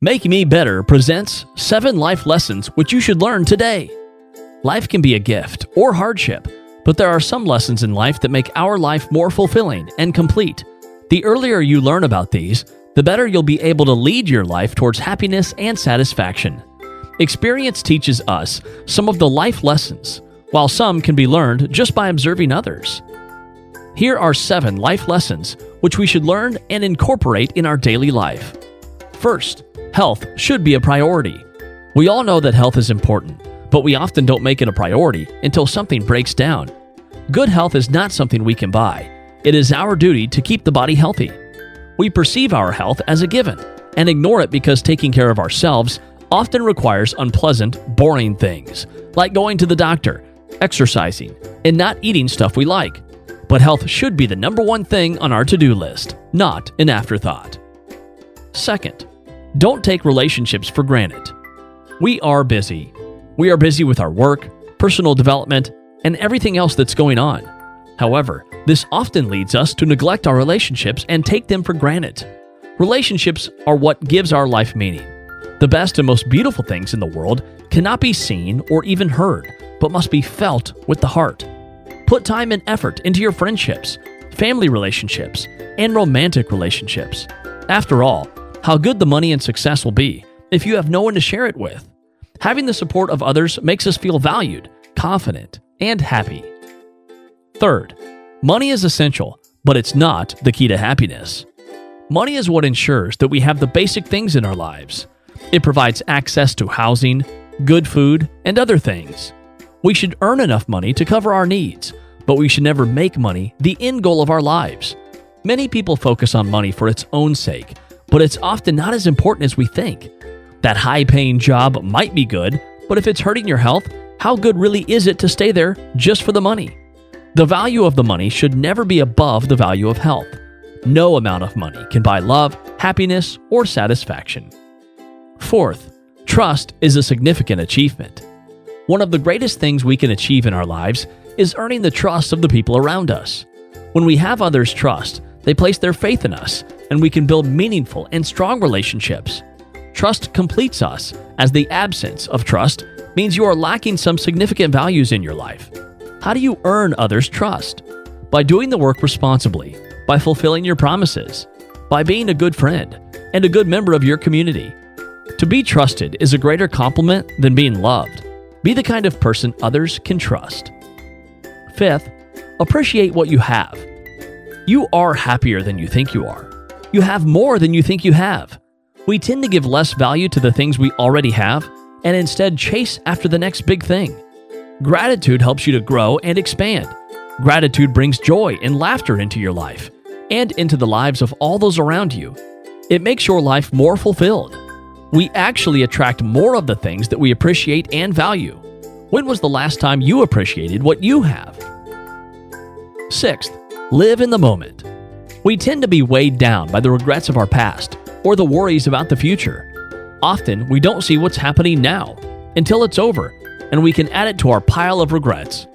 Make Me Better presents 7 life lessons which you should learn today. Life can be a gift or hardship, but there are some lessons in life that make our life more fulfilling and complete. The earlier you learn about these, the better you'll be able to lead your life towards happiness and satisfaction. Experience teaches us some of the life lessons, while some can be learned just by observing others. Here are seven life lessons which we should learn and incorporate in our daily life. First, Health should be a priority. We all know that health is important, but we often don't make it a priority until something breaks down. Good health is not something we can buy. It is our duty to keep the body healthy. We perceive our health as a given and ignore it because taking care of ourselves often requires unpleasant, boring things, like going to the doctor, exercising, and not eating stuff we like. But health should be the number one thing on our to do list, not an afterthought. Second, don't take relationships for granted. We are busy. We are busy with our work, personal development, and everything else that's going on. However, this often leads us to neglect our relationships and take them for granted. Relationships are what gives our life meaning. The best and most beautiful things in the world cannot be seen or even heard, but must be felt with the heart. Put time and effort into your friendships, family relationships, and romantic relationships. After all, how good the money and success will be if you have no one to share it with. Having the support of others makes us feel valued, confident, and happy. Third, money is essential, but it's not the key to happiness. Money is what ensures that we have the basic things in our lives. It provides access to housing, good food, and other things. We should earn enough money to cover our needs, but we should never make money the end goal of our lives. Many people focus on money for its own sake but it's often not as important as we think. That high paying job might be good, but if it's hurting your health, how good really is it to stay there just for the money? The value of the money should never be above the value of health. No amount of money can buy love, happiness, or satisfaction. Fourth, trust is a significant achievement. One of the greatest things we can achieve in our lives is earning the trust of the people around us. When we have others' trust, they place their faith in us and we can build meaningful and strong relationships. Trust completes us, as the absence of trust means you are lacking some significant values in your life. How do you earn others' trust? By doing the work responsibly, by fulfilling your promises, by being a good friend, and a good member of your community. To be trusted is a greater compliment than being loved. Be the kind of person others can trust. Fifth, appreciate what you have. You are happier than you think you are. You have more than you think you have. We tend to give less value to the things we already have and instead chase after the next big thing. Gratitude helps you to grow and expand. Gratitude brings joy and laughter into your life and into the lives of all those around you. It makes your life more fulfilled. We actually attract more of the things that we appreciate and value. When was the last time you appreciated what you have? Sixth, live in the moment. We tend to be weighed down by the regrets of our past or the worries about the future. Often, we don't see what's happening now until it's over, and we can add it to our pile of regrets.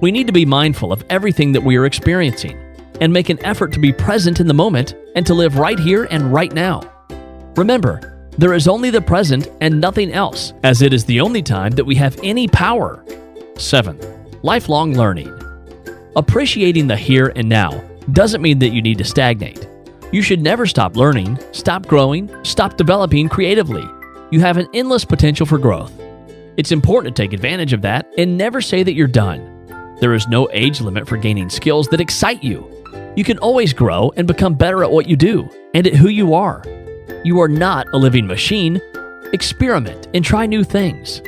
We need to be mindful of everything that we are experiencing and make an effort to be present in the moment and to live right here and right now. Remember, there is only the present and nothing else, as it is the only time that we have any power. 7. Lifelong learning. Appreciating the here and now doesn't mean that you need to stagnate. You should never stop learning, stop growing, stop developing creatively. You have an endless potential for growth. It's important to take advantage of that and never say that you're done. There is no age limit for gaining skills that excite you. You can always grow and become better at what you do and at who you are. You are not a living machine. Experiment and try new things.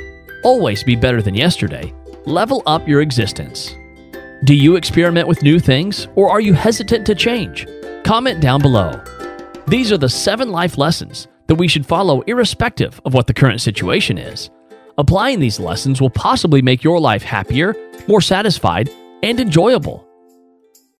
Always be better than yesterday. Level up your existence. Do you experiment with new things or are you hesitant to change? Comment down below. These are the seven life lessons that we should follow irrespective of what the current situation is. Applying these lessons will possibly make your life happier, more satisfied, and enjoyable.